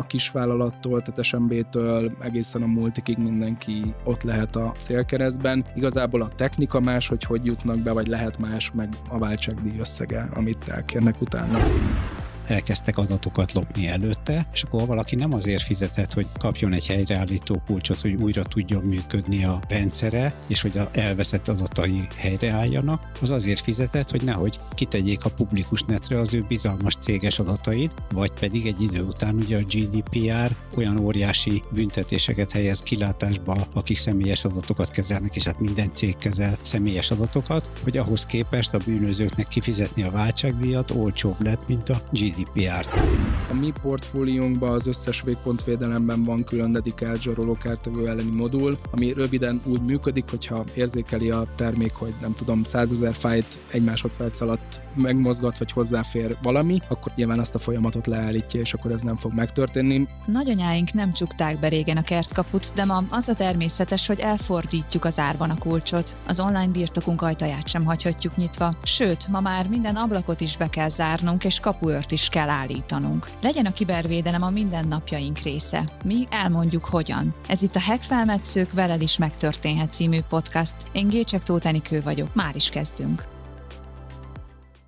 a kisvállalattól, tehát SMB-től egészen a multikig mindenki ott lehet a célkeresztben. Igazából a technika más, hogy hogy jutnak be, vagy lehet más, meg a váltságdíj összege, amit elkérnek utána elkezdtek adatokat lopni előtte, és akkor valaki nem azért fizetett, hogy kapjon egy helyreállító kulcsot, hogy újra tudjon működni a rendszere, és hogy a elveszett adatai helyreálljanak, az azért fizetett, hogy nehogy kitegyék a publikus netre az ő bizalmas céges adatait, vagy pedig egy idő után ugye a GDPR olyan óriási büntetéseket helyez kilátásba, akik személyes adatokat kezelnek, és hát minden cég kezel személyes adatokat, hogy ahhoz képest a bűnözőknek kifizetni a váltságdíjat olcsóbb lett, mint a GDPR GDPR-t. A mi portfóliónkban az összes végpontvédelemben van külön dedikált zsarolókártevő elleni modul, ami röviden úgy működik, hogyha érzékeli a termék, hogy nem tudom, százezer fájt egy másodperc alatt megmozgat, vagy hozzáfér valami, akkor nyilván azt a folyamatot leállítja, és akkor ez nem fog megtörténni. Nagyanyáink nem csukták be régen a kertkaput, de ma az a természetes, hogy elfordítjuk az árban a kulcsot. Az online birtokunk ajtaját sem hagyhatjuk nyitva, sőt, ma már minden ablakot is be kell zárnunk, és kapuört is kell állítanunk. Legyen a kibervédelem a mindennapjaink része. Mi elmondjuk hogyan. Ez itt a Hack Felmetszők veled is megtörténhet című podcast. Én Gécsek Tótenikő vagyok, már is kezdünk.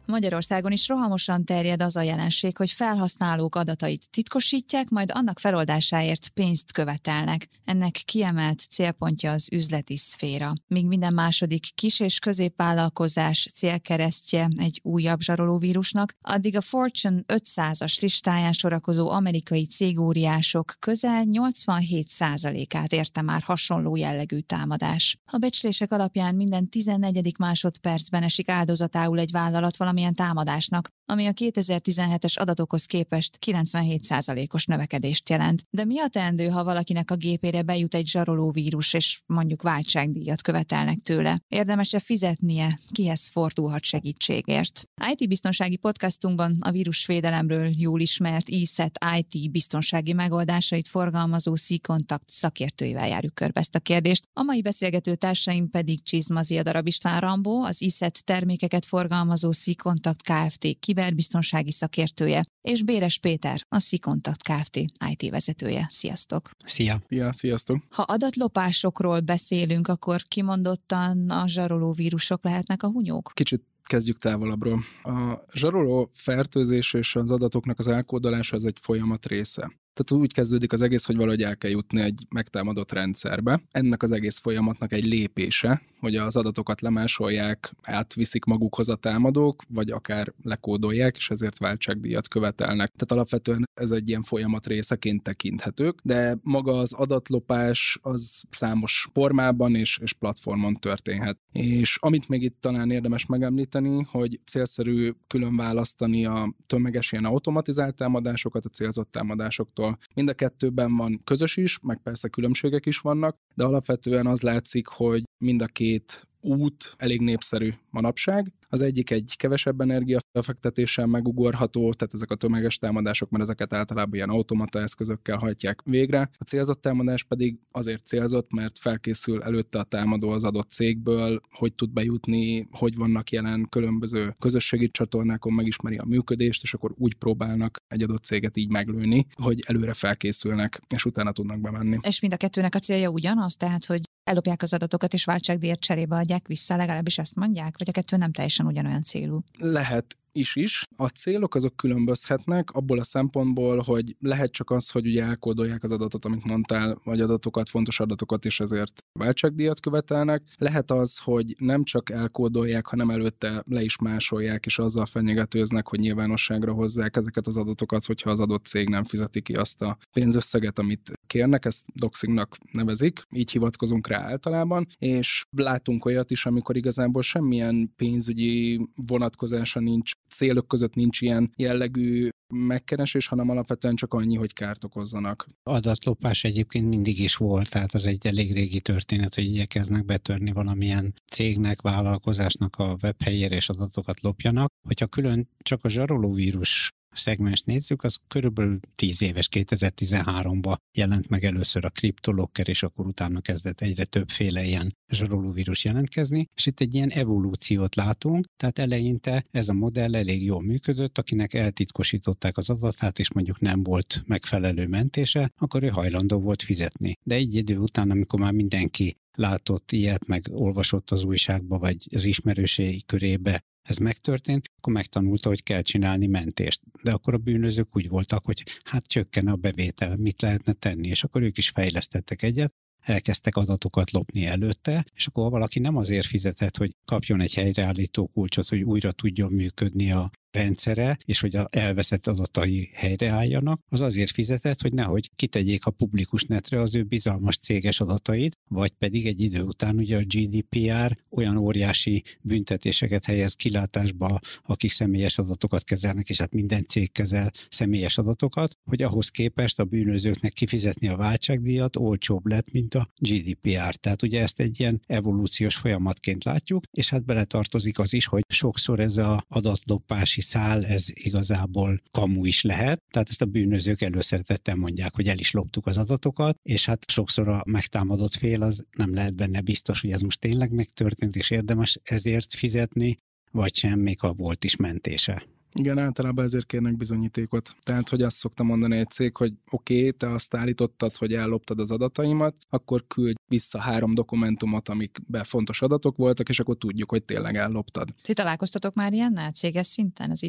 Magyarországon is rohamosan terjed az a jelenség, hogy felhasználók adatait titkosítják, majd annak feloldásáért pénzt követelnek. Ennek kiemelt célpontja az üzleti szféra. Míg minden második kis- és középvállalkozás célkeresztje egy újabb zsarolóvírusnak, addig a Fortune 500-as listáján sorakozó amerikai cégóriások közel 87%-át érte már hasonló jellegű támadás. A becslések alapján minden 14. másodpercben esik áldozatául egy vállalat valami valamilyen támadásnak, ami a 2017-es adatokhoz képest 97%-os növekedést jelent. De mi a teendő, ha valakinek a gépére bejut egy zsaroló vírus, és mondjuk váltságdíjat követelnek tőle? Érdemes-e fizetnie? Kihez fordulhat segítségért? IT biztonsági podcastunkban a vírusvédelemről jól ismert ESET IT biztonsági megoldásait forgalmazó C-Contact szakértőivel járjuk körbe ezt a kérdést. A mai beszélgető társaim pedig Csizmazi Darab István Rambó, az ESET termékeket forgalmazó C-Contact Kft. Kiberbiztonsági szakértője, és Béres Péter, a C-Contact Kft. IT vezetője. Sziasztok! Szia! Szia, sziasztok! Ha adatlopásokról beszélünk, akkor kimondottan a zsaroló vírusok lehetnek a hunyók? Kicsit kezdjük távolabbról. A zsaroló fertőzés és az adatoknak az elkódolása az egy folyamat része. Tehát úgy kezdődik az egész, hogy valahogy el kell jutni egy megtámadott rendszerbe. Ennek az egész folyamatnak egy lépése, hogy az adatokat lemásolják, átviszik magukhoz a támadók, vagy akár lekódolják, és ezért váltságdíjat követelnek. Tehát alapvetően ez egy ilyen folyamat részeként tekinthetők, de maga az adatlopás az számos formában és, és platformon történhet. És amit még itt talán érdemes megemlíteni, hogy célszerű külön választani a tömeges ilyen automatizált támadásokat a célzott támadásoktól, másoktól. Mind a kettőben van közös is, meg persze különbségek is vannak, de alapvetően az látszik, hogy mind a két út elég népszerű manapság. Az egyik egy kevesebb energiafektetéssel megugorható, tehát ezek a tömeges támadások, mert ezeket általában ilyen automata eszközökkel hajtják végre. A célzott támadás pedig azért célzott, mert felkészül előtte a támadó az adott cégből, hogy tud bejutni, hogy vannak jelen különböző közösségi csatornákon, megismeri a működést, és akkor úgy próbálnak egy adott céget így meglőni, hogy előre felkészülnek, és utána tudnak bemenni. És mind a kettőnek a célja ugyanaz, tehát hogy ellopják az adatokat, és váltságdíjat cserébe adják vissza, legalábbis ezt mondják, vagy a kettő nem teljesen ugyanolyan célú? Lehet is is. A célok azok különbözhetnek abból a szempontból, hogy lehet csak az, hogy ugye elkódolják az adatot, amit mondtál, vagy adatokat, fontos adatokat, és ezért váltságdíjat követelnek. Lehet az, hogy nem csak elkódolják, hanem előtte le is másolják, és azzal fenyegetőznek, hogy nyilvánosságra hozzák ezeket az adatokat, hogyha az adott cég nem fizeti ki azt a pénzösszeget, amit kérnek, ezt doxingnak nevezik, így hivatkozunk rá általában, és látunk olyat is, amikor igazából semmilyen pénzügyi vonatkozása nincs célok között nincs ilyen jellegű megkeresés, hanem alapvetően csak annyi, hogy kárt okozzanak. Adatlopás egyébként mindig is volt, tehát az egy elég régi történet, hogy igyekeznek betörni valamilyen cégnek, vállalkozásnak a webhelyére és adatokat lopjanak. Hogyha külön csak a zsarolóvírus szegmens nézzük, az körülbelül 10 éves 2013-ban jelent meg először a CryptoLocker, és akkor utána kezdett egyre többféle ilyen zsarolóvírus jelentkezni, és itt egy ilyen evolúciót látunk, tehát eleinte ez a modell elég jól működött, akinek eltitkosították az adatát, és mondjuk nem volt megfelelő mentése, akkor ő hajlandó volt fizetni. De egy idő után, amikor már mindenki látott ilyet, meg olvasott az újságba, vagy az ismerősei körébe ez megtörtént, akkor megtanulta, hogy kell csinálni mentést. De akkor a bűnözők úgy voltak, hogy hát csökken a bevétel, mit lehetne tenni, és akkor ők is fejlesztettek egyet, elkezdtek adatokat lopni előtte, és akkor valaki nem azért fizetett, hogy kapjon egy helyreállító kulcsot, hogy újra tudjon működni a rendszere, és hogy a elveszett adatai helyreálljanak, az azért fizetett, hogy nehogy kitegyék a publikus netre az ő bizalmas céges adatait, vagy pedig egy idő után ugye a GDPR olyan óriási büntetéseket helyez kilátásba, akik személyes adatokat kezelnek, és hát minden cég kezel személyes adatokat, hogy ahhoz képest a bűnözőknek kifizetni a váltságdíjat olcsóbb lett, mint a GDPR. Tehát ugye ezt egy ilyen evolúciós folyamatként látjuk, és hát beletartozik az is, hogy sokszor ez a adatlopási szál, ez igazából kamu is lehet. Tehát ezt a bűnözők előszeretettel mondják, hogy el is loptuk az adatokat, és hát sokszor a megtámadott fél az nem lehet benne biztos, hogy ez most tényleg megtörtént, és érdemes ezért fizetni, vagy sem, még ha volt is mentése. Igen, általában ezért kérnek bizonyítékot. Tehát, hogy azt szokta mondani egy cég, hogy oké, okay, te azt állítottad, hogy elloptad az adataimat, akkor küldj vissza három dokumentumot, amikben fontos adatok voltak, és akkor tudjuk, hogy tényleg elloptad. Ti találkoztatok már ilyennel céges szinten az?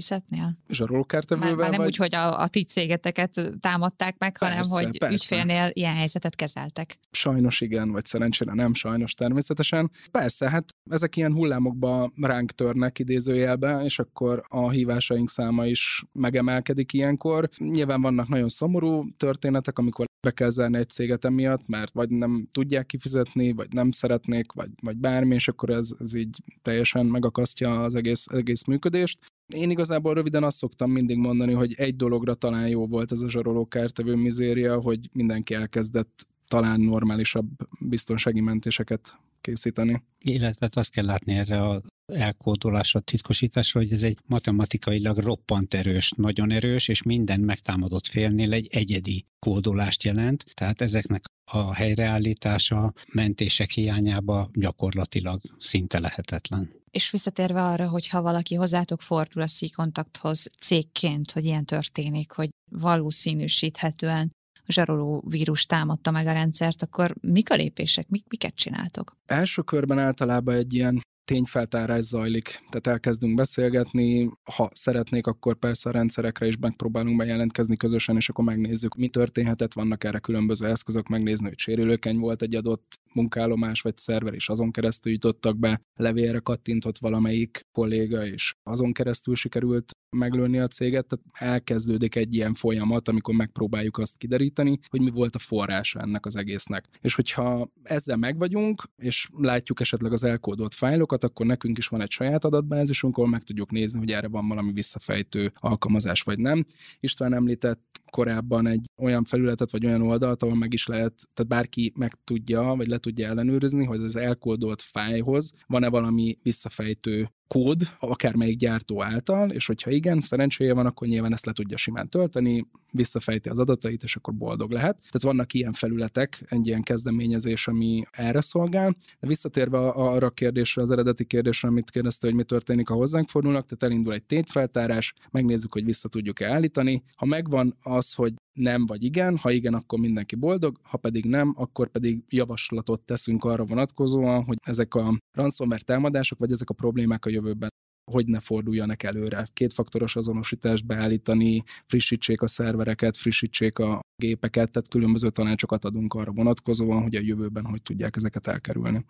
Zsarolókártevővel? Már, már nem vagy? úgy, hogy a, a ti cégeteket támadták meg, persze, hanem hogy persze. ügyfélnél ilyen helyzetet kezeltek. Sajnos igen, vagy szerencsére nem, sajnos természetesen. Persze, hát ezek ilyen hullámokba ránk törnek idézőjelbe, és akkor a hívás játékosaink száma is megemelkedik ilyenkor. Nyilván vannak nagyon szomorú történetek, amikor be kell zárni egy céget emiatt, mert vagy nem tudják kifizetni, vagy nem szeretnék, vagy, vagy bármi, és akkor ez, ez így teljesen megakasztja az egész, egész működést. Én igazából röviden azt szoktam mindig mondani, hogy egy dologra talán jó volt ez a zsaroló kártevő mizéria, hogy mindenki elkezdett talán normálisabb biztonsági mentéseket készíteni. Illetve azt kell látni erre a elkódolásra, titkosításra, hogy ez egy matematikailag roppant erős, nagyon erős, és minden megtámadott félnél egy egyedi kódolást jelent, tehát ezeknek a helyreállítása mentések hiányába gyakorlatilag szinte lehetetlen. És visszatérve arra, hogy ha valaki hozzátok fordul a C-kontakthoz cégként, hogy ilyen történik, hogy valószínűsíthetően zsaroló vírus támadta meg a rendszert, akkor mik a lépések, mik, miket csináltok? Első körben általában egy ilyen tényfeltárás zajlik. Tehát elkezdünk beszélgetni, ha szeretnék, akkor persze a rendszerekre is megpróbálunk bejelentkezni közösen, és akkor megnézzük, mi történhetett, vannak erre különböző eszközök, megnézni, hogy sérülőkeny volt egy adott munkálomás vagy szerver, és azon keresztül jutottak be, levélre kattintott valamelyik kolléga, és azon keresztül sikerült meglőni a céget, tehát elkezdődik egy ilyen folyamat, amikor megpróbáljuk azt kideríteni, hogy mi volt a forrása ennek az egésznek. És hogyha ezzel megvagyunk, és látjuk esetleg az elkódolt fájlokat, akkor nekünk is van egy saját adatbázisunk, ahol meg tudjuk nézni, hogy erre van valami visszafejtő alkalmazás vagy nem. István említett korábban egy olyan felületet, vagy olyan oldalt, ahol meg is lehet, tehát bárki meg tudja, vagy le tudja ellenőrizni, hogy az elkódolt fájhoz van-e valami visszafejtő kód, akármelyik gyártó által, és hogyha igen, szerencséje van, akkor nyilván ezt le tudja simán tölteni, visszafejti az adatait, és akkor boldog lehet. Tehát vannak ilyen felületek, egy ilyen kezdeményezés, ami erre szolgál. De visszatérve arra a kérdésre, az eredeti kérdésre, amit kérdezte, hogy mi történik, ha hozzánk fordulnak, tehát elindul egy tétfeltárás, megnézzük, hogy vissza tudjuk-e állítani. Ha megvan az, hogy nem vagy igen, ha igen, akkor mindenki boldog, ha pedig nem, akkor pedig javaslatot teszünk arra vonatkozóan, hogy ezek a ransomware támadások, vagy ezek a problémák a jövőben hogy ne forduljanak előre. Kétfaktoros azonosítást beállítani, frissítsék a szervereket, frissítsék a gépeket, tehát különböző tanácsokat adunk arra vonatkozóan, hogy a jövőben hogy tudják ezeket elkerülni.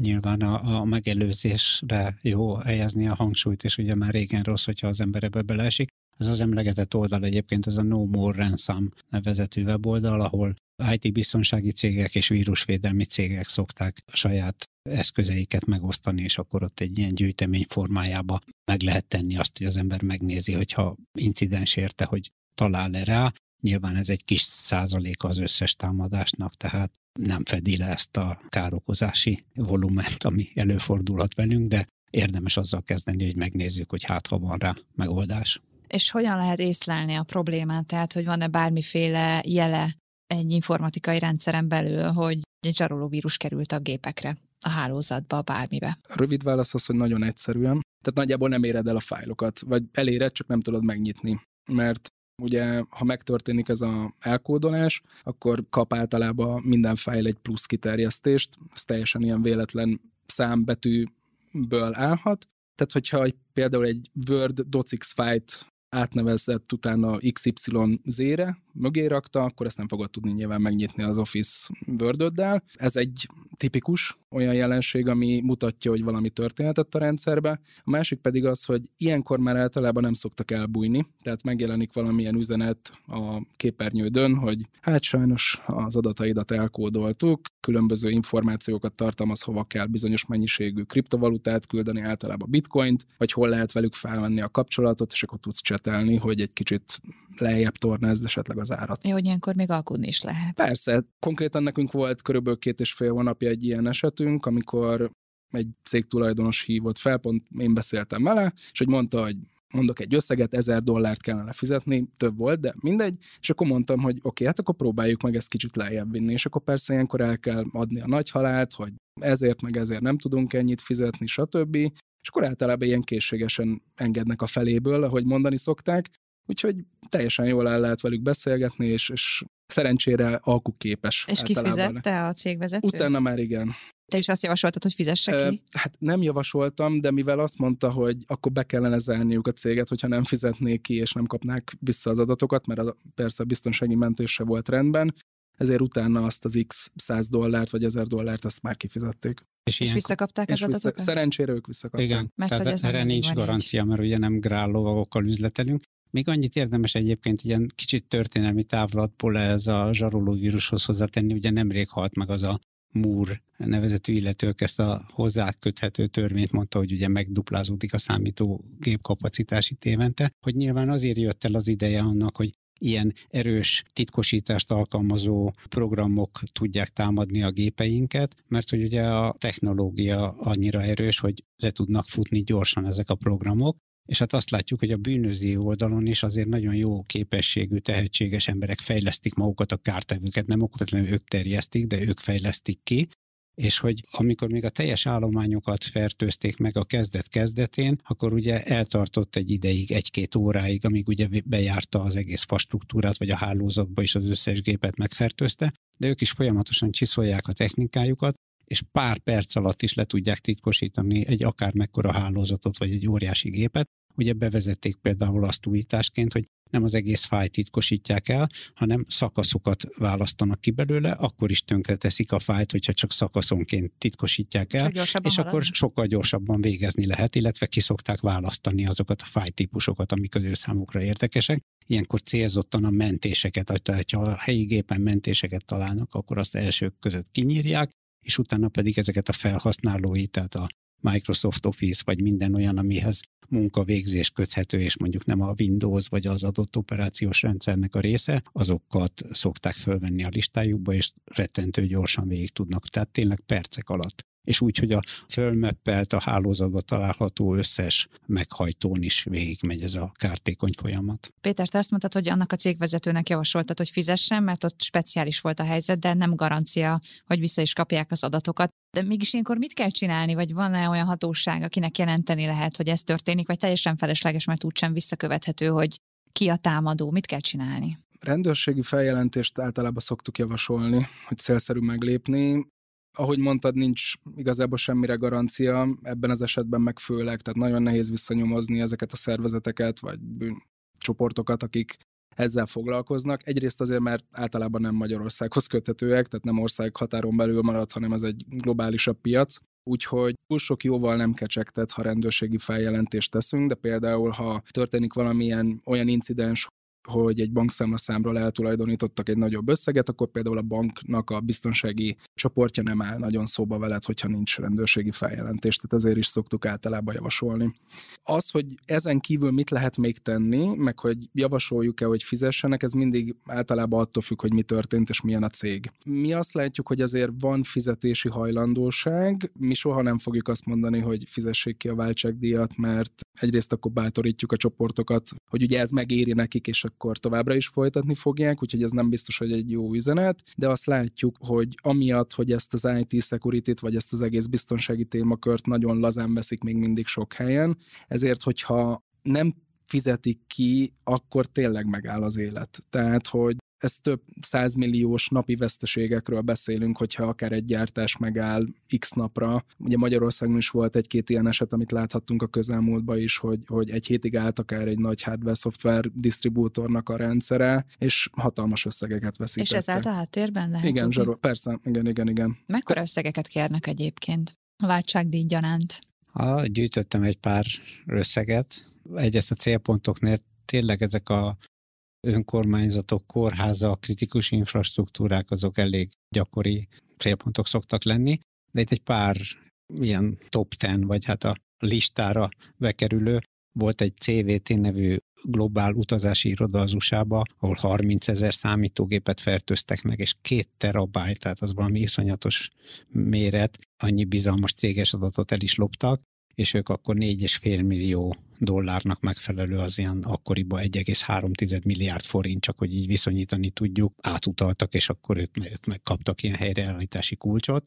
Nyilván a, a megelőzésre jó helyezni a hangsúlyt, és ugye már régen rossz, hogyha az ember ebbe beleesik. Ez az emlegetett oldal egyébként, ez a No More Ransom nevezetű weboldal, ahol IT biztonsági cégek és vírusvédelmi cégek szokták a saját eszközeiket megosztani, és akkor ott egy ilyen gyűjtemény formájába meg lehet tenni azt, hogy az ember megnézi, hogyha incidens érte, hogy talál-e rá. Nyilván ez egy kis százaléka az összes támadásnak, tehát nem fedi le ezt a károkozási volument, ami előfordulhat velünk, de érdemes azzal kezdeni, hogy megnézzük, hogy hát ha van rá megoldás. És hogyan lehet észlelni a problémát? Tehát, hogy van-e bármiféle jele egy informatikai rendszeren belül, hogy egy zsaroló vírus került a gépekre, a hálózatba, bármibe? Rövid válasz az, hogy nagyon egyszerűen. Tehát nagyjából nem éred el a fájlokat, vagy eléred, csak nem tudod megnyitni. Mert Ugye, ha megtörténik ez a elkódolás, akkor kap általában minden fájl egy plusz kiterjesztést, ez teljesen ilyen véletlen számbetűből állhat. Tehát, hogyha például egy Word docx fájlt átnevezett utána XYZ-re, mögé rakta, akkor ezt nem fogod tudni nyilván megnyitni az Office word Ez egy tipikus olyan jelenség, ami mutatja, hogy valami történhetett a rendszerbe. A másik pedig az, hogy ilyenkor már általában nem szoktak elbújni, tehát megjelenik valamilyen üzenet a képernyődön, hogy hát sajnos az adataidat elkódoltuk, különböző információkat tartalmaz, hova kell bizonyos mennyiségű kriptovalutát küldeni, általában bitcoint, vagy hol lehet velük felvenni a kapcsolatot, és akkor tudsz csetelni, hogy egy kicsit lejjebb tornázd esetleg az árat. Jó, hogy ilyenkor még alkudni is lehet. Persze, konkrétan nekünk volt körülbelül két és fél hónapja egy ilyen esetünk, amikor egy cég tulajdonos hívott fel, pont én beszéltem vele, és hogy mondta, hogy mondok egy összeget, ezer dollárt kellene fizetni, több volt, de mindegy, és akkor mondtam, hogy oké, okay, hát akkor próbáljuk meg ezt kicsit lejjebb vinni, és akkor persze ilyenkor el kell adni a nagy halált, hogy ezért meg ezért nem tudunk ennyit fizetni, stb. És akkor általában ilyen készségesen engednek a feléből, ahogy mondani szokták, Úgyhogy teljesen jól el lehet velük beszélgetni, és, és szerencsére alkuképes. És kifizette a cégvezető? Utána már igen. Te is azt javasoltad, hogy fizesse ki? Hát nem javasoltam, de mivel azt mondta, hogy akkor be kellene zárniuk a céget, hogyha nem fizetnék ki, és nem kapnák vissza az adatokat, mert a, persze a biztonsági mentése volt rendben, ezért utána azt az x 100 dollárt vagy 1000 dollárt azt már kifizették. És, és visszakapták és az adatokat? Vissza, szerencsére ők visszakapták. Igen, mert tehát ez erre nincs garancia, mert ugye nem grállovagokkal üzletelünk. Még annyit érdemes egyébként ilyen kicsit történelmi távlatból ez a zsaroló vírushoz hozzátenni, ugye nemrég halt meg az a Moore nevezetű illetők ezt a hozzáköthető törvényt mondta, hogy ugye megduplázódik a számítógép kapacitásít évente, hogy nyilván azért jött el az ideje annak, hogy ilyen erős titkosítást alkalmazó programok tudják támadni a gépeinket, mert hogy ugye a technológia annyira erős, hogy le tudnak futni gyorsan ezek a programok, és hát azt látjuk, hogy a bűnöző oldalon is azért nagyon jó képességű, tehetséges emberek fejlesztik magukat a kártevőket, nem okvetlenül ők terjesztik, de ők fejlesztik ki, és hogy amikor még a teljes állományokat fertőzték meg a kezdet-kezdetén, akkor ugye eltartott egy ideig, egy-két óráig, amíg ugye bejárta az egész fastruktúrát, vagy a hálózatba is az összes gépet megfertőzte, de ők is folyamatosan csiszolják a technikájukat, és pár perc alatt is le tudják titkosítani egy akár mekkora hálózatot, vagy egy óriási gépet. Ugye bevezették például azt újításként, hogy nem az egész fájt titkosítják el, hanem szakaszokat választanak ki belőle, akkor is teszik a fájt, hogyha csak szakaszonként titkosítják el, és akkor sokkal gyorsabban végezni lehet, illetve ki szokták választani azokat a fájtípusokat, amik az ő számukra érdekesek. Ilyenkor célzottan a mentéseket, ha a helyi gépen mentéseket találnak, akkor azt elsők között kinyírják, és utána pedig ezeket a felhasználói, tehát a Microsoft Office, vagy minden olyan, amihez munkavégzés köthető, és mondjuk nem a Windows vagy az adott operációs rendszernek a része, azokat szokták fölvenni a listájukba, és rettentő gyorsan végig tudnak, tehát tényleg percek alatt és úgy, hogy a fölmeppelt a hálózatba található összes meghajtón is végigmegy ez a kártékony folyamat. Péter, te azt mondtad, hogy annak a cégvezetőnek javasoltad, hogy fizessen, mert ott speciális volt a helyzet, de nem garancia, hogy vissza is kapják az adatokat. De mégis ilyenkor mit kell csinálni, vagy van-e olyan hatóság, akinek jelenteni lehet, hogy ez történik, vagy teljesen felesleges, mert úgysem visszakövethető, hogy ki a támadó, mit kell csinálni? Rendőrségi feljelentést általában szoktuk javasolni, hogy célszerű meglépni ahogy mondtad, nincs igazából semmire garancia, ebben az esetben meg főleg, tehát nagyon nehéz visszanyomozni ezeket a szervezeteket, vagy csoportokat, akik ezzel foglalkoznak. Egyrészt azért, mert általában nem Magyarországhoz köthetőek, tehát nem ország határon belül marad, hanem ez egy globálisabb piac. Úgyhogy túl sok jóval nem kecsegtet, ha rendőrségi feljelentést teszünk, de például, ha történik valamilyen olyan incidens, hogy egy bankszámlaszámról eltulajdonítottak egy nagyobb összeget, akkor például a banknak a biztonsági csoportja nem áll nagyon szóba veled, hogyha nincs rendőrségi feljelentés, tehát ezért is szoktuk általában javasolni. Az, hogy ezen kívül mit lehet még tenni, meg hogy javasoljuk-e, hogy fizessenek, ez mindig általában attól függ, hogy mi történt és milyen a cég. Mi azt látjuk, hogy azért van fizetési hajlandóság, mi soha nem fogjuk azt mondani, hogy fizessék ki a váltságdíjat, mert egyrészt akkor bátorítjuk a csoportokat, hogy ugye ez megéri nekik, és akkor továbbra is folytatni fogják, úgyhogy ez nem biztos, hogy egy jó üzenet, de azt látjuk, hogy amiatt, hogy ezt az IT security vagy ezt az egész biztonsági témakört nagyon lazán veszik még mindig sok helyen, ezért, hogyha nem fizetik ki, akkor tényleg megáll az élet. Tehát, hogy ez több százmilliós napi veszteségekről beszélünk, hogyha akár egy gyártás megáll x napra. Ugye Magyarországon is volt egy-két ilyen eset, amit láthattunk a közelmúltban is, hogy, hogy egy hétig állt akár egy nagy hardware-szoftver disztribútornak a rendszere, és hatalmas összegeket veszítettek. És ez állt a háttérben lehet Igen, zsarol, persze, igen, igen, igen. Mekkora összegeket kérnek egyébként a váltságdíj gyanánt? Ha, gyűjtöttem egy pár összeget. Egyrészt a célpontoknél tényleg ezek a önkormányzatok, kórháza, kritikus infrastruktúrák azok elég gyakori célpontok szoktak lenni, de itt egy pár ilyen top 10, vagy hát a listára bekerülő, volt egy CVT nevű globál utazási iroda az USA-ba, ahol 30 ezer számítógépet fertőztek meg, és két terabájt, tehát az valami iszonyatos méret, annyi bizalmas céges adatot el is loptak, és ők akkor 4,5 millió dollárnak megfelelő az ilyen akkoriban 1,3 milliárd forint, csak hogy így viszonyítani tudjuk, átutaltak, és akkor ők, ők megkaptak ilyen helyreállítási kulcsot.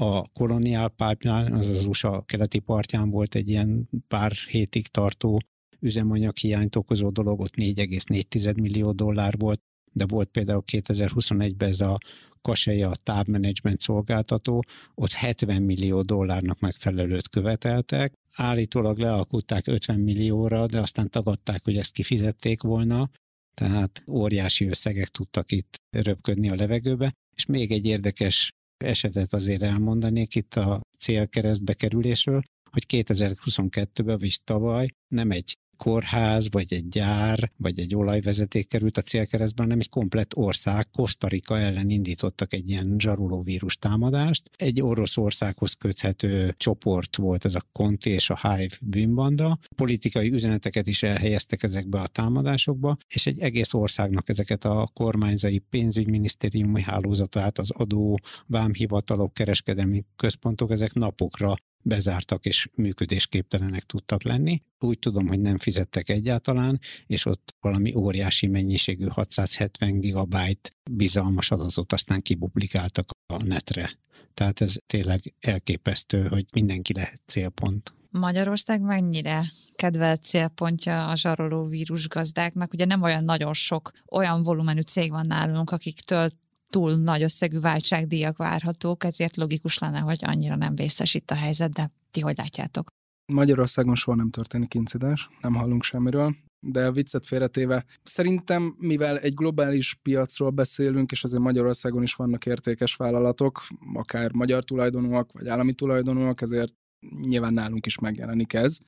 A Colonial Pipeline, az az USA keleti partján volt egy ilyen pár hétig tartó üzemanyag hiányt okozó dolog, ott 4,4 millió dollár volt, de volt például 2021-ben ez a Kaseja távmenedzsment szolgáltató, ott 70 millió dollárnak megfelelőt követeltek, állítólag lealkutták 50 millióra, de aztán tagadták, hogy ezt kifizették volna, tehát óriási összegek tudtak itt röpködni a levegőbe. És még egy érdekes esetet azért elmondanék itt a célkeresztbe kerülésről, hogy 2022-ben, vagyis tavaly nem egy kórház, vagy egy gyár, vagy egy olajvezeték került a célkeresztbe, hanem egy komplett ország, Kosztarika ellen indítottak egy ilyen zsarulóvírus támadást. Egy Oroszországhoz köthető csoport volt ez a Conti és a Hive bűnbanda. Politikai üzeneteket is elhelyeztek ezekbe a támadásokba, és egy egész országnak ezeket a kormányzai pénzügyminisztériumi hálózatát, az adó, vámhivatalok, kereskedelmi központok, ezek napokra bezártak és működésképtelenek tudtak lenni. Úgy tudom, hogy nem fizettek egyáltalán, és ott valami óriási mennyiségű 670 gigabyte bizalmas adatot aztán kipublikáltak a netre. Tehát ez tényleg elképesztő, hogy mindenki lehet célpont. Magyarország mennyire kedvelt célpontja a zsaroló vírus gazdáknak? Ugye nem olyan nagyon sok olyan volumenű cég van nálunk, akiktől túl nagy összegű váltságdíjak várhatók, ezért logikus lenne, hogy annyira nem vészes itt a helyzet, de ti hogy látjátok? Magyarországon soha nem történik incidens, nem hallunk semmiről, de a viccet félretéve, szerintem, mivel egy globális piacról beszélünk, és azért Magyarországon is vannak értékes vállalatok, akár magyar tulajdonúak, vagy állami tulajdonúak, ezért nyilván nálunk is megjelenik ez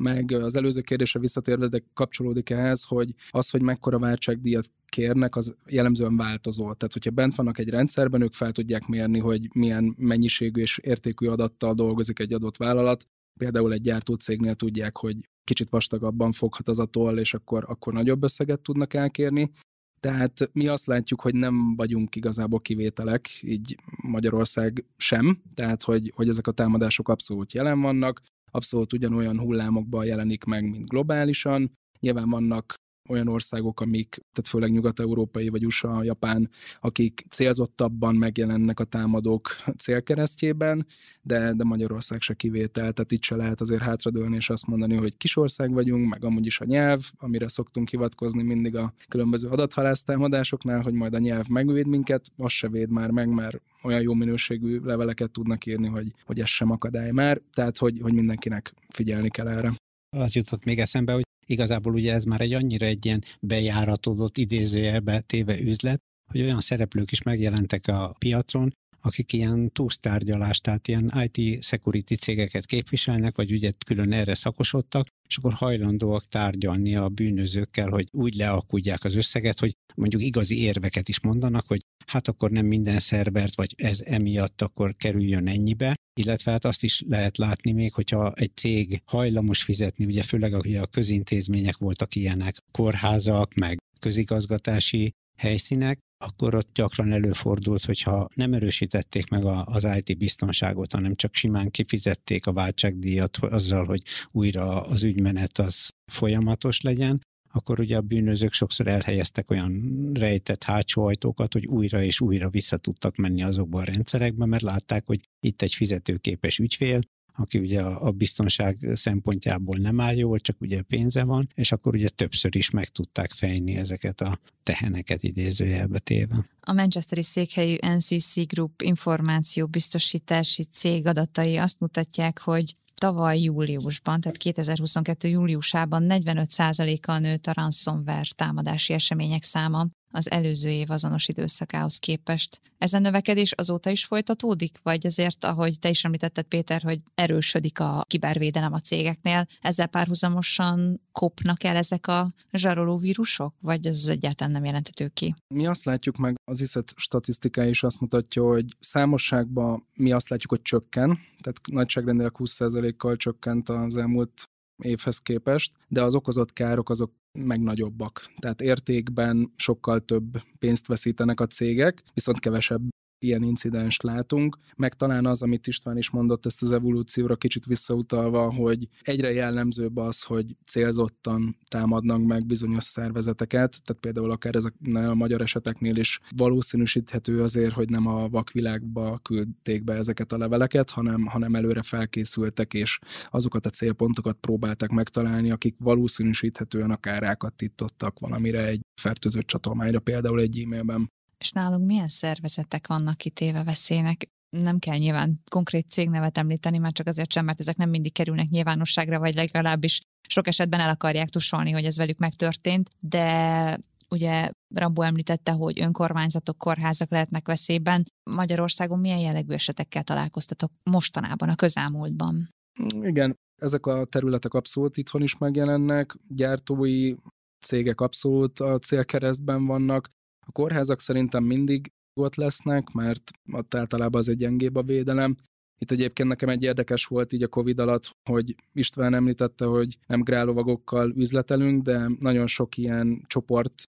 meg az előző kérdésre visszatérve, de kapcsolódik ehhez, hogy az, hogy mekkora váltságdíjat kérnek, az jellemzően változó. Tehát, hogyha bent vannak egy rendszerben, ők fel tudják mérni, hogy milyen mennyiségű és értékű adattal dolgozik egy adott vállalat. Például egy gyártócégnél tudják, hogy kicsit vastagabban foghat az a toll, és akkor, akkor nagyobb összeget tudnak elkérni. Tehát mi azt látjuk, hogy nem vagyunk igazából kivételek, így Magyarország sem, tehát hogy, hogy ezek a támadások abszolút jelen vannak, abszolút ugyanolyan hullámokban jelenik meg, mint globálisan. Nyilván vannak olyan országok, amik, tehát főleg nyugat-európai vagy USA, Japán, akik célzottabban megjelennek a támadók célkeresztjében, de, de Magyarország se kivétel, tehát itt se lehet azért hátradőlni és azt mondani, hogy kis ország vagyunk, meg amúgy is a nyelv, amire szoktunk hivatkozni mindig a különböző adathalásztámadásoknál, hogy majd a nyelv megvéd minket, az se véd már meg, mert olyan jó minőségű leveleket tudnak írni, hogy, hogy ez sem akadály már, tehát hogy, hogy mindenkinek figyelni kell erre. Az jutott még eszembe, hogy igazából ugye ez már egy annyira egy ilyen bejáratodott idézőjelbe téve üzlet, hogy olyan szereplők is megjelentek a piacon, akik ilyen túlsztárgyalást, tehát ilyen IT security cégeket képviselnek, vagy ugye külön erre szakosodtak, és akkor hajlandóak tárgyalni a bűnözőkkel, hogy úgy leakudják az összeget, hogy mondjuk igazi érveket is mondanak, hogy hát akkor nem minden szervert, vagy ez emiatt akkor kerüljön ennyibe, illetve hát azt is lehet látni még, hogyha egy cég hajlamos fizetni, ugye főleg a közintézmények voltak ilyenek, kórházak, meg közigazgatási helyszínek, akkor ott gyakran előfordult, hogyha nem erősítették meg a, az IT biztonságot, hanem csak simán kifizették a váltságdíjat azzal, hogy újra az ügymenet az folyamatos legyen, akkor ugye a bűnözők sokszor elhelyeztek olyan rejtett hátsó ajtókat, hogy újra és újra vissza tudtak menni azokba a rendszerekbe, mert látták, hogy itt egy fizetőképes ügyfél, aki ugye a biztonság szempontjából nem áll jól, csak ugye pénze van, és akkor ugye többször is meg tudták fejni ezeket a teheneket idézőjelbe téve. A Manchesteri székhelyű NCC Group információ biztosítási cég adatai azt mutatják, hogy tavaly júliusban, tehát 2022. júliusában 45%-kal nőtt a ransomware támadási események száma az előző év azonos időszakához képest. Ez a növekedés azóta is folytatódik, vagy azért, ahogy te is említetted, Péter, hogy erősödik a kibervédelem a cégeknél, ezzel párhuzamosan kopnak el ezek a zsaroló vírusok, vagy ez egyáltalán nem jelentető ki? Mi azt látjuk meg, az ISZET statisztikája is azt mutatja, hogy számosságban mi azt látjuk, hogy csökken, tehát nagyságrendileg 20%-kal csökkent az elmúlt évhez képest, de az okozott károk azok meg nagyobbak. Tehát értékben sokkal több pénzt veszítenek a cégek, viszont kevesebb ilyen incidens látunk, meg talán az, amit István is mondott, ezt az evolúcióra kicsit visszautalva, hogy egyre jellemzőbb az, hogy célzottan támadnak meg bizonyos szervezeteket, tehát például akár ezek a magyar eseteknél is valószínűsíthető azért, hogy nem a vakvilágba küldték be ezeket a leveleket, hanem, hanem előre felkészültek, és azokat a célpontokat próbáltak megtalálni, akik valószínűsíthetően akár rákat tittottak valamire egy fertőzött csatolmányra, például egy e-mailben és nálunk milyen szervezetek vannak kitéve veszélynek? Nem kell nyilván konkrét cégnevet említeni, már csak azért sem, mert ezek nem mindig kerülnek nyilvánosságra, vagy legalábbis sok esetben el akarják tusolni, hogy ez velük megtörtént, de ugye Rambó említette, hogy önkormányzatok, kórházak lehetnek veszélyben. Magyarországon milyen jellegű esetekkel találkoztatok mostanában, a közelmúltban? Igen, ezek a területek abszolút itthon is megjelennek, gyártói cégek abszolút a célkeresztben vannak, a kórházak szerintem mindig ott lesznek, mert ott általában az egy gyengébb a védelem. Itt egyébként nekem egy érdekes volt így a Covid alatt, hogy István említette, hogy nem grálovagokkal üzletelünk, de nagyon sok ilyen csoport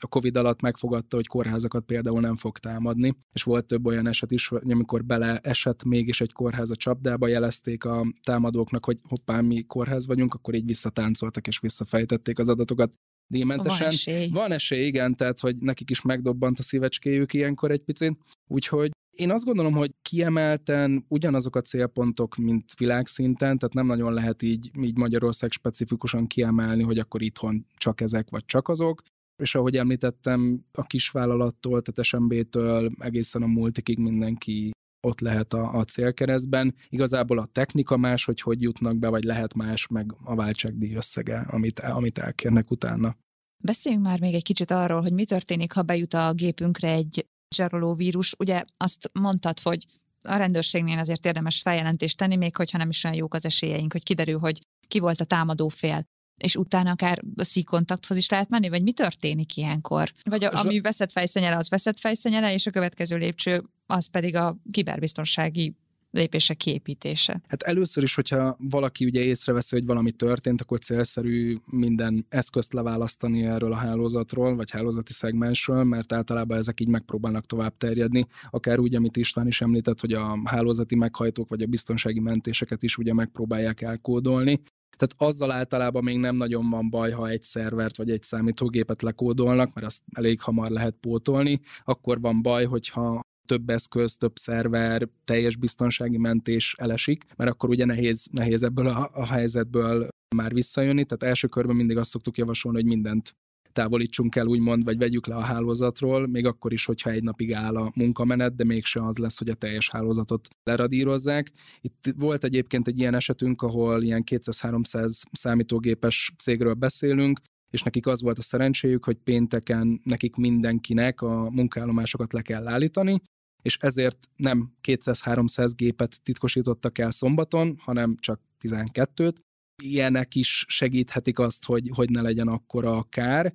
a Covid alatt megfogadta, hogy kórházakat például nem fog támadni, és volt több olyan eset is, hogy amikor beleesett mégis egy kórház a csapdába, jelezték a támadóknak, hogy hoppá, mi kórház vagyunk, akkor így visszatáncoltak és visszafejtették az adatokat díjmentesen. Van esély. Van esély, igen, tehát hogy nekik is megdobbant a szívecskéjük ilyenkor egy picit. Úgyhogy én azt gondolom, hogy kiemelten ugyanazok a célpontok, mint világszinten, tehát nem nagyon lehet így, így Magyarország specifikusan kiemelni, hogy akkor itthon csak ezek vagy csak azok. És ahogy említettem, a kisvállalattól, tehát SMB-től egészen a multikig mindenki ott lehet a, a célkeresztben. Igazából a technika más, hogy hogy jutnak be, vagy lehet más, meg a váltságdíj összege, amit, amit elkérnek utána. Beszéljünk már még egy kicsit arról, hogy mi történik, ha bejut a gépünkre egy zsaroló vírus. Ugye azt mondtad, hogy a rendőrségnél azért érdemes feljelentést tenni, még hogyha nem is olyan jók az esélyeink, hogy kiderül, hogy ki volt a támadó fél és utána akár a szíkontakthoz is lehet menni, vagy mi történik ilyenkor? Vagy a, ami veszett fejszenyele, az veszett fejszenyele, és a következő lépcső az pedig a kiberbiztonsági lépések kiépítése? Hát először is, hogyha valaki ugye észreveszi, hogy valami történt, akkor célszerű minden eszközt leválasztani erről a hálózatról, vagy hálózati szegmensről, mert általában ezek így megpróbálnak tovább terjedni. Akár úgy, amit István is említett, hogy a hálózati meghajtók, vagy a biztonsági mentéseket is ugye megpróbálják elkódolni. Tehát azzal általában még nem nagyon van baj, ha egy szervert vagy egy számítógépet lekódolnak, mert azt elég hamar lehet pótolni. Akkor van baj, hogyha több eszköz, több szerver, teljes biztonsági mentés elesik, mert akkor ugye nehéz, nehéz ebből a, a helyzetből már visszajönni. Tehát első körben mindig azt szoktuk javasolni, hogy mindent távolítsunk el, úgymond, vagy vegyük le a hálózatról, még akkor is, hogyha egy napig áll a munkamenet, de mégse az lesz, hogy a teljes hálózatot leradírozzák. Itt volt egyébként egy ilyen esetünk, ahol ilyen 200-300 számítógépes cégről beszélünk, és nekik az volt a szerencséjük, hogy pénteken nekik mindenkinek a munkállomásokat le kell állítani, és ezért nem 200-300 gépet titkosítottak el szombaton, hanem csak 12-t, ilyenek is segíthetik azt, hogy, hogy ne legyen akkora a kár,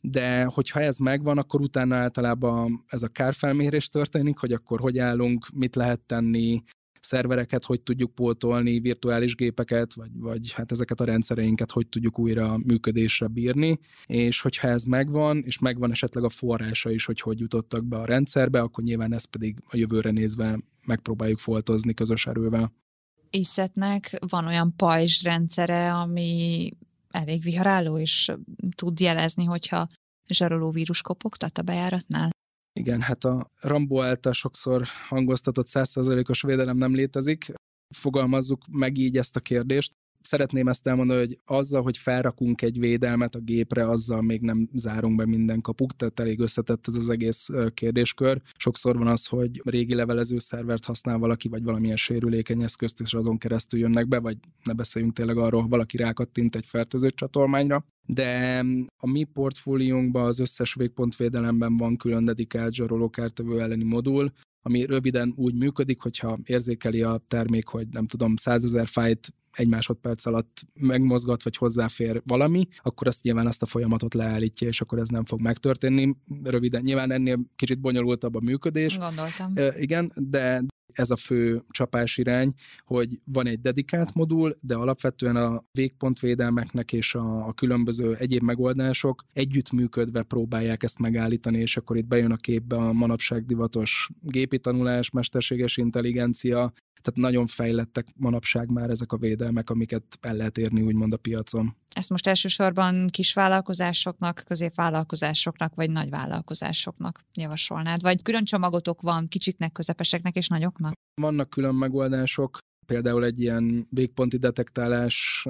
de hogyha ez megvan, akkor utána általában ez a kárfelmérés történik, hogy akkor hogy állunk, mit lehet tenni, szervereket hogy tudjuk pótolni, virtuális gépeket, vagy, vagy hát ezeket a rendszereinket hogy tudjuk újra működésre bírni, és hogyha ez megvan, és megvan esetleg a forrása is, hogy hogy jutottak be a rendszerbe, akkor nyilván ezt pedig a jövőre nézve megpróbáljuk foltozni közös erővel. Iszetnek van olyan pajzs rendszere, ami elég viharáló, és tud jelezni, hogyha zsaroló vírus kopogtat a bejáratnál? Igen, hát a Rambo által sokszor hangoztatott 100%-os védelem nem létezik. Fogalmazzuk meg így ezt a kérdést szeretném ezt elmondani, hogy azzal, hogy felrakunk egy védelmet a gépre, azzal még nem zárunk be minden kapuk, tehát elég összetett ez az egész kérdéskör. Sokszor van az, hogy régi levelező szervert használ valaki, vagy valamilyen sérülékeny eszközt, és azon keresztül jönnek be, vagy ne beszéljünk tényleg arról, hogy valaki rákattint egy fertőző csatolmányra. De a mi portfóliónkban az összes végpontvédelemben van külön dedikált zsarolókártevő elleni modul, ami röviden úgy működik, hogyha érzékeli a termék, hogy nem tudom, százezer fájt egy másodperc alatt megmozgat, vagy hozzáfér valami, akkor azt nyilván azt a folyamatot leállítja, és akkor ez nem fog megtörténni. Röviden, nyilván ennél kicsit bonyolultabb a működés. Gondoltam. E, igen, de ez a fő csapás irány, hogy van egy dedikált modul, de alapvetően a végpontvédelmeknek és a, a különböző egyéb megoldások együttműködve próbálják ezt megállítani, és akkor itt bejön a képbe a manapság divatos gépi tanulás, mesterséges intelligencia, tehát nagyon fejlettek manapság már ezek a védelmek, amiket el lehet érni úgymond a piacon. Ezt most elsősorban kisvállalkozásoknak, középvállalkozásoknak vagy nagyvállalkozásoknak javasolnád? Vagy külön csomagotok van kicsiknek, közepeseknek és nagyoknak? Vannak külön megoldások, például egy ilyen végponti detektálás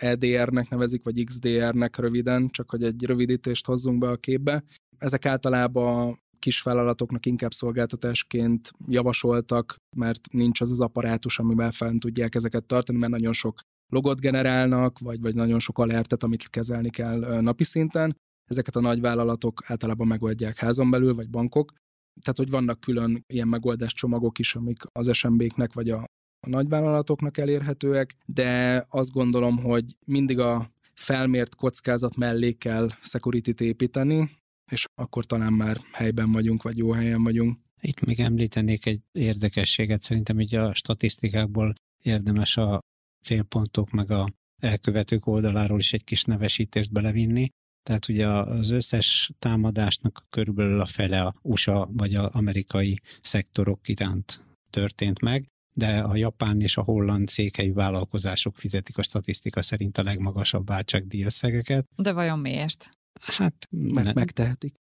EDR-nek nevezik, vagy XDR-nek röviden, csak hogy egy rövidítést hozzunk be a képbe. Ezek általában kisvállalatoknak inkább szolgáltatásként javasoltak, mert nincs az az apparátus, amivel fel tudják ezeket tartani, mert nagyon sok logot generálnak, vagy, vagy nagyon sok alertet, amit kezelni kell napi szinten. Ezeket a nagyvállalatok általában megoldják házon belül, vagy bankok. Tehát, hogy vannak külön ilyen megoldás csomagok is, amik az SMB-knek vagy a, a nagyvállalatoknak elérhetőek, de azt gondolom, hogy mindig a felmért kockázat mellé kell security-t építeni, és akkor talán már helyben vagyunk, vagy jó helyen vagyunk. Itt még említenék egy érdekességet, szerintem így a statisztikákból érdemes a célpontok meg a elkövetők oldaláról is egy kis nevesítést belevinni. Tehát ugye az összes támadásnak körülbelül a fele a USA vagy az amerikai szektorok iránt történt meg, de a japán és a holland székhelyű vállalkozások fizetik a statisztika szerint a legmagasabb váltságdíjösszegeket. De vajon miért? Hát Meg, ne, megtehetik.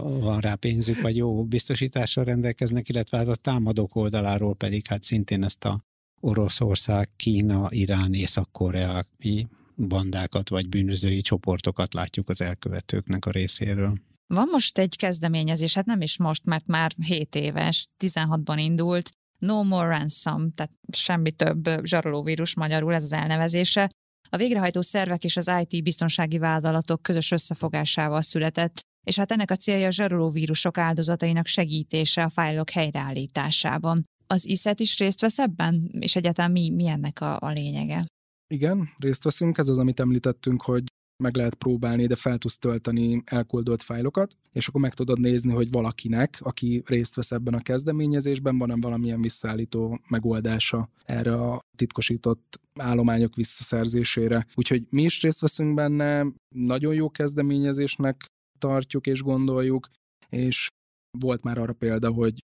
Van rá pénzük, vagy jó biztosítással rendelkeznek, illetve hát a támadók oldaláról pedig hát szintén ezt a Oroszország, Kína, Irán, Észak-Korea bandákat vagy bűnözői csoportokat látjuk az elkövetőknek a részéről. Van most egy kezdeményezés, hát nem is most, mert már 7 éves, 16-ban indult, No More Ransom, tehát semmi több zsarolóvírus magyarul ez az elnevezése. A végrehajtó szervek és az IT biztonsági vállalatok közös összefogásával született, és hát ennek a célja a zsarolóvírusok áldozatainak segítése a fájlok helyreállításában. Az ISZET is részt vesz ebben, és egyáltalán mi, mi ennek a, a lényege? Igen, részt veszünk. Ez az, amit említettünk, hogy meg lehet próbálni, de fel tudsz tölteni elküldolt fájlokat, és akkor meg tudod nézni, hogy valakinek, aki részt vesz ebben a kezdeményezésben, van-e valamilyen visszaállító megoldása erre a titkosított állományok visszaszerzésére. Úgyhogy mi is részt veszünk benne, nagyon jó kezdeményezésnek tartjuk és gondoljuk, és volt már arra példa, hogy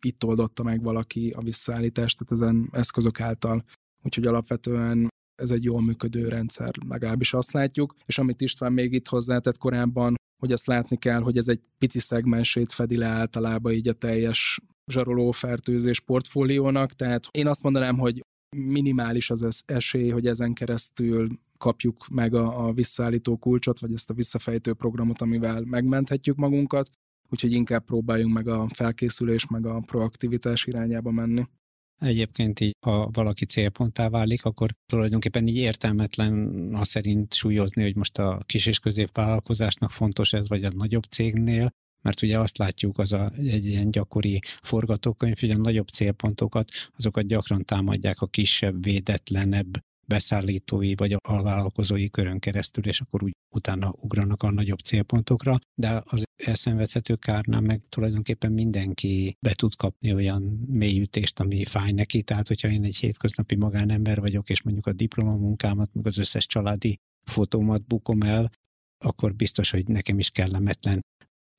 itt oldotta meg valaki a visszaállítást, tehát ezen eszközök által. Úgyhogy alapvetően ez egy jól működő rendszer, legalábbis azt látjuk, és amit István még itt hozzátett korábban, hogy azt látni kell, hogy ez egy pici szegmensét fedi le általában így a teljes zsaroló fertőzés portfóliónak, tehát én azt mondanám, hogy minimális az esély, hogy ezen keresztül kapjuk meg a, a visszaállító kulcsot, vagy ezt a visszafejtő programot, amivel megmenthetjük magunkat, úgyhogy inkább próbáljunk meg a felkészülés, meg a proaktivitás irányába menni. Egyébként így, ha valaki célponttá válik, akkor tulajdonképpen így értelmetlen az szerint súlyozni, hogy most a kis és középvállalkozásnak fontos ez, vagy a nagyobb cégnél, mert ugye azt látjuk, az a, egy ilyen gyakori forgatókönyv, hogy a nagyobb célpontokat, azokat gyakran támadják a kisebb, védetlenebb beszállítói vagy a alvállalkozói körön keresztül, és akkor úgy utána ugranak a nagyobb célpontokra, de az elszenvedhető kárnál meg tulajdonképpen mindenki be tud kapni olyan mélyütést, ami fáj neki, tehát hogyha én egy hétköznapi magánember vagyok, és mondjuk a diplomamunkámat, meg az összes családi fotómat bukom el, akkor biztos, hogy nekem is kellemetlen.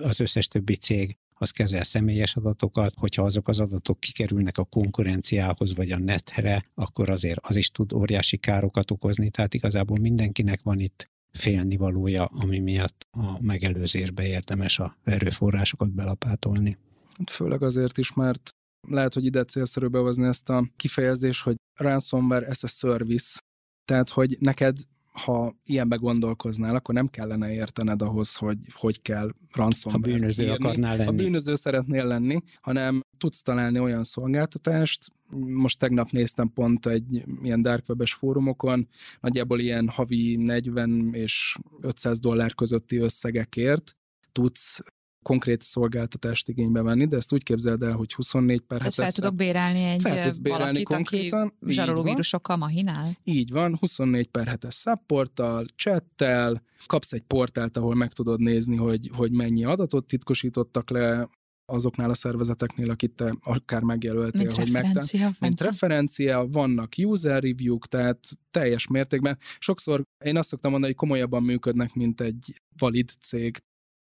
Az összes többi cég az kezel személyes adatokat, hogyha azok az adatok kikerülnek a konkurenciához vagy a netre, akkor azért az is tud óriási károkat okozni, tehát igazából mindenkinek van itt félnivalója, ami miatt a megelőzésbe érdemes a erőforrásokat belapátolni. Hát főleg azért is, mert lehet, hogy ide célszerű behozni ezt a kifejezést, hogy ransomware as a service, tehát, hogy neked ha ilyenbe gondolkoznál, akkor nem kellene értened ahhoz, hogy hogy kell ransomware Ha bűnöző írni, akarnál lenni. Ha bűnöző szeretnél lenni, hanem tudsz találni olyan szolgáltatást, most tegnap néztem pont egy ilyen dark webes fórumokon, nagyjából ilyen havi 40 és 500 dollár közötti összegekért tudsz konkrét szolgáltatást igénybe venni, de ezt úgy képzeld el, hogy 24 per Ezt fel tudok bérelni egy fel tudsz bérelni valakit, konkrétan, aki zsaroló vírusokkal mahinál? Így van, 24 per hetes supporttal, chattel, kapsz egy portált, ahol meg tudod nézni, hogy, hogy mennyi adatot titkosítottak le azoknál a szervezeteknél, akit te akár megjelöltél, mint hogy referencia, Mint referencia, vannak user review tehát teljes mértékben. Sokszor én azt szoktam mondani, hogy komolyabban működnek, mint egy valid cég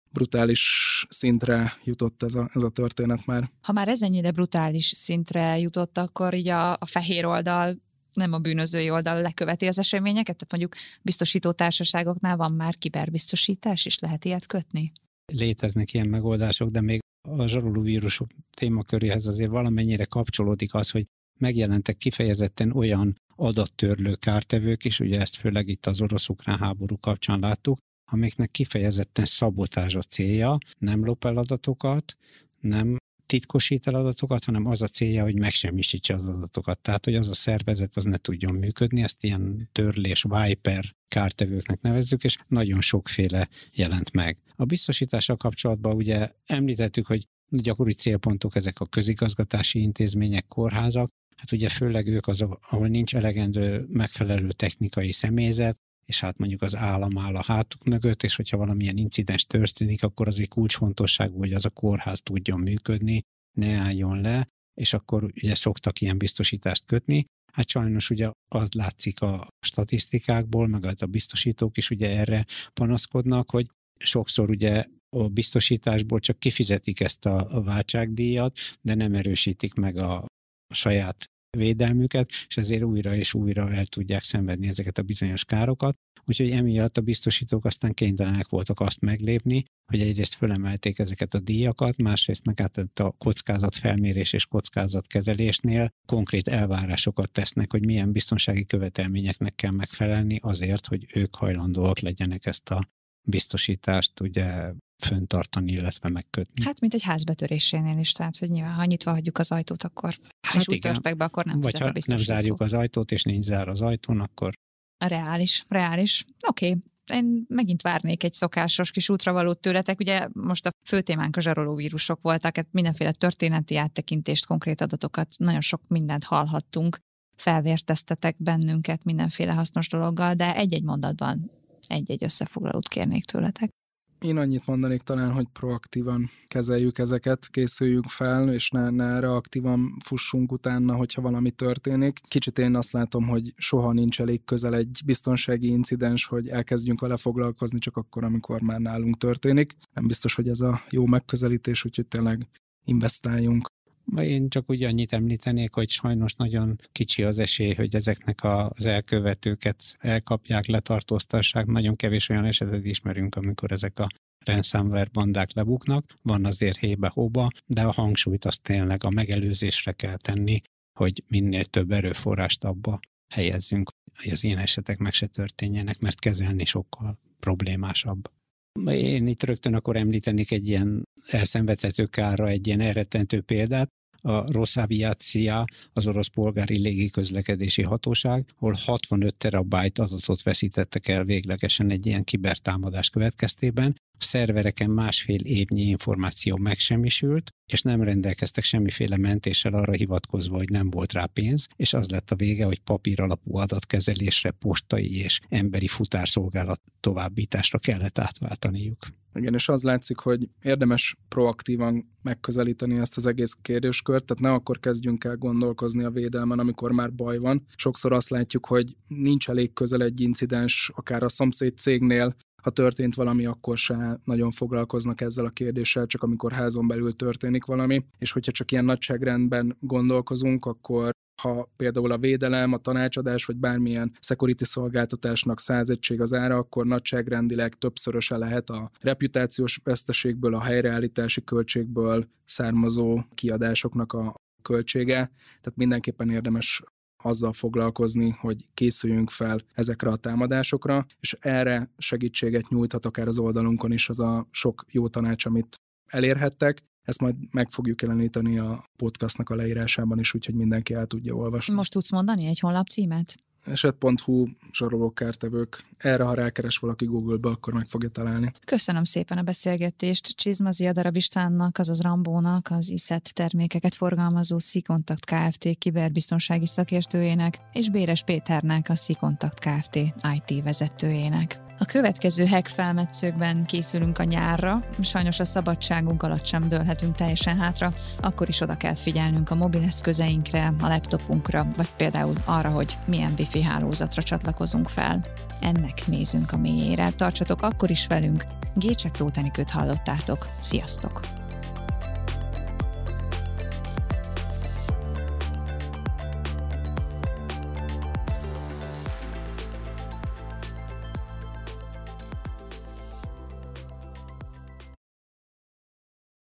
brutális szintre jutott ez a, ez a történet már. Ha már ez ennyire brutális szintre jutott, akkor így a, a fehér oldal nem a bűnözői oldal leköveti az eseményeket, tehát mondjuk biztosító társaságoknál van már kiberbiztosítás, és lehet ilyet kötni? Léteznek ilyen megoldások, de még a zsaroló vírusok témaköréhez azért valamennyire kapcsolódik az, hogy megjelentek kifejezetten olyan adattörlő kártevők is, ugye ezt főleg itt az orosz-ukrán háború kapcsán láttuk, amiknek kifejezetten szabotázs a célja, nem lop el adatokat, nem titkosít el adatokat, hanem az a célja, hogy megsemmisítse az adatokat. Tehát, hogy az a szervezet az ne tudjon működni, ezt ilyen törlés, viper kártevőknek nevezzük, és nagyon sokféle jelent meg. A biztosítással kapcsolatban ugye említettük, hogy gyakori célpontok ezek a közigazgatási intézmények, kórházak, hát ugye főleg ők azok, ahol nincs elegendő megfelelő technikai személyzet, és hát mondjuk az állam áll a hátuk mögött, és hogyha valamilyen incidens történik, akkor azért kulcsfontosságú, hogy az a kórház tudjon működni, ne álljon le, és akkor ugye szoktak ilyen biztosítást kötni. Hát sajnos ugye az látszik a statisztikákból, meg a biztosítók is ugye erre panaszkodnak, hogy sokszor ugye a biztosításból csak kifizetik ezt a, váltságdíjat, de nem erősítik meg a saját védelmüket, és ezért újra és újra el tudják szenvedni ezeket a bizonyos károkat. Úgyhogy emiatt a biztosítók aztán kénytelenek voltak azt meglépni, hogy egyrészt fölemelték ezeket a díjakat, másrészt meg át a kockázatfelmérés és kockázatkezelésnél konkrét elvárásokat tesznek, hogy milyen biztonsági követelményeknek kell megfelelni azért, hogy ők hajlandóak legyenek ezt a biztosítást ugye föntartani, illetve megkötni. Hát, mint egy házbetörésénél is, tehát, hogy nyilván, ha nyitva hagyjuk az ajtót, akkor hát és úgy törtek be, akkor nem Vagy ha nem zárjuk az ajtót, és nincs zár az ajtón, akkor... Reális, reális. Oké, okay. Én megint várnék egy szokásos kis útravalót tőletek. Ugye most a fő témánk a zsaroló vírusok voltak, hát mindenféle történeti áttekintést, konkrét adatokat, nagyon sok mindent hallhattunk, felvérteztetek bennünket mindenféle hasznos dologgal, de egy-egy mondatban egy-egy összefoglalót kérnék tőletek. Én annyit mondanék talán, hogy proaktívan kezeljük ezeket, készüljünk fel, és ne, ne reaktívan fussunk utána, hogyha valami történik. Kicsit én azt látom, hogy soha nincs elég közel egy biztonsági incidens, hogy elkezdjünk vele foglalkozni, csak akkor, amikor már nálunk történik. Nem biztos, hogy ez a jó megközelítés, úgyhogy tényleg investáljunk én csak úgy annyit említenék, hogy sajnos nagyon kicsi az esély, hogy ezeknek az elkövetőket elkapják, letartóztassák. Nagyon kevés olyan esetet ismerünk, amikor ezek a ransomware bandák lebuknak. Van azért hébe-hóba, de a hangsúlyt azt tényleg a megelőzésre kell tenni, hogy minél több erőforrást abba helyezzünk, hogy az ilyen esetek meg se történjenek, mert kezelni sokkal problémásabb. Én itt rögtön akkor említenék egy ilyen elszenvedhető kára, egy ilyen elrettentő példát a Rosaviacia, az orosz polgári légiközlekedési hatóság, ahol 65 terabyte adatot veszítettek el véglegesen egy ilyen kibertámadás következtében, szervereken másfél évnyi információ megsemmisült, és nem rendelkeztek semmiféle mentéssel arra hivatkozva, hogy nem volt rá pénz, és az lett a vége, hogy papír alapú adatkezelésre, postai és emberi futárszolgálat továbbításra kellett átváltaniuk. Igen, és az látszik, hogy érdemes proaktívan megközelíteni ezt az egész kérdéskört, tehát ne akkor kezdjünk el gondolkozni a védelmen, amikor már baj van. Sokszor azt látjuk, hogy nincs elég közel egy incidens, akár a szomszéd cégnél, ha történt valami, akkor se nagyon foglalkoznak ezzel a kérdéssel, csak amikor házon belül történik valami, és hogyha csak ilyen nagyságrendben gondolkozunk, akkor ha például a védelem, a tanácsadás, vagy bármilyen security szolgáltatásnak száz egység az ára, akkor nagyságrendileg többszöröse lehet a reputációs veszteségből, a helyreállítási költségből származó kiadásoknak a költsége. Tehát mindenképpen érdemes azzal foglalkozni, hogy készüljünk fel ezekre a támadásokra, és erre segítséget nyújthat akár az oldalunkon is az a sok jó tanács, amit elérhettek, ezt majd meg fogjuk jeleníteni a podcastnak a leírásában is, úgyhogy mindenki el tudja olvasni. Most tudsz mondani egy honlap címet? eset.hu zsarolókártevők. Erre, ha rákeres valaki Google-be, akkor meg fogja találni. Köszönöm szépen a beszélgetést Csizmazi Adarab Istvánnak, azaz Rambónak, az ISZET termékeket forgalmazó Szikontakt Kft. kiberbiztonsági szakértőjének, és Béres Péternek, a Szikontakt Kft. IT vezetőjének. A következő hack felmetszőkben készülünk a nyárra, sajnos a szabadságunk alatt sem dőlhetünk teljesen hátra, akkor is oda kell figyelnünk a mobileszközeinkre, a laptopunkra, vagy például arra, hogy milyen wifi hálózatra csatlakozunk fel. Ennek nézünk a mélyére, tartsatok akkor is velünk, Gécsek Rótenikőt hallottátok. Sziasztok!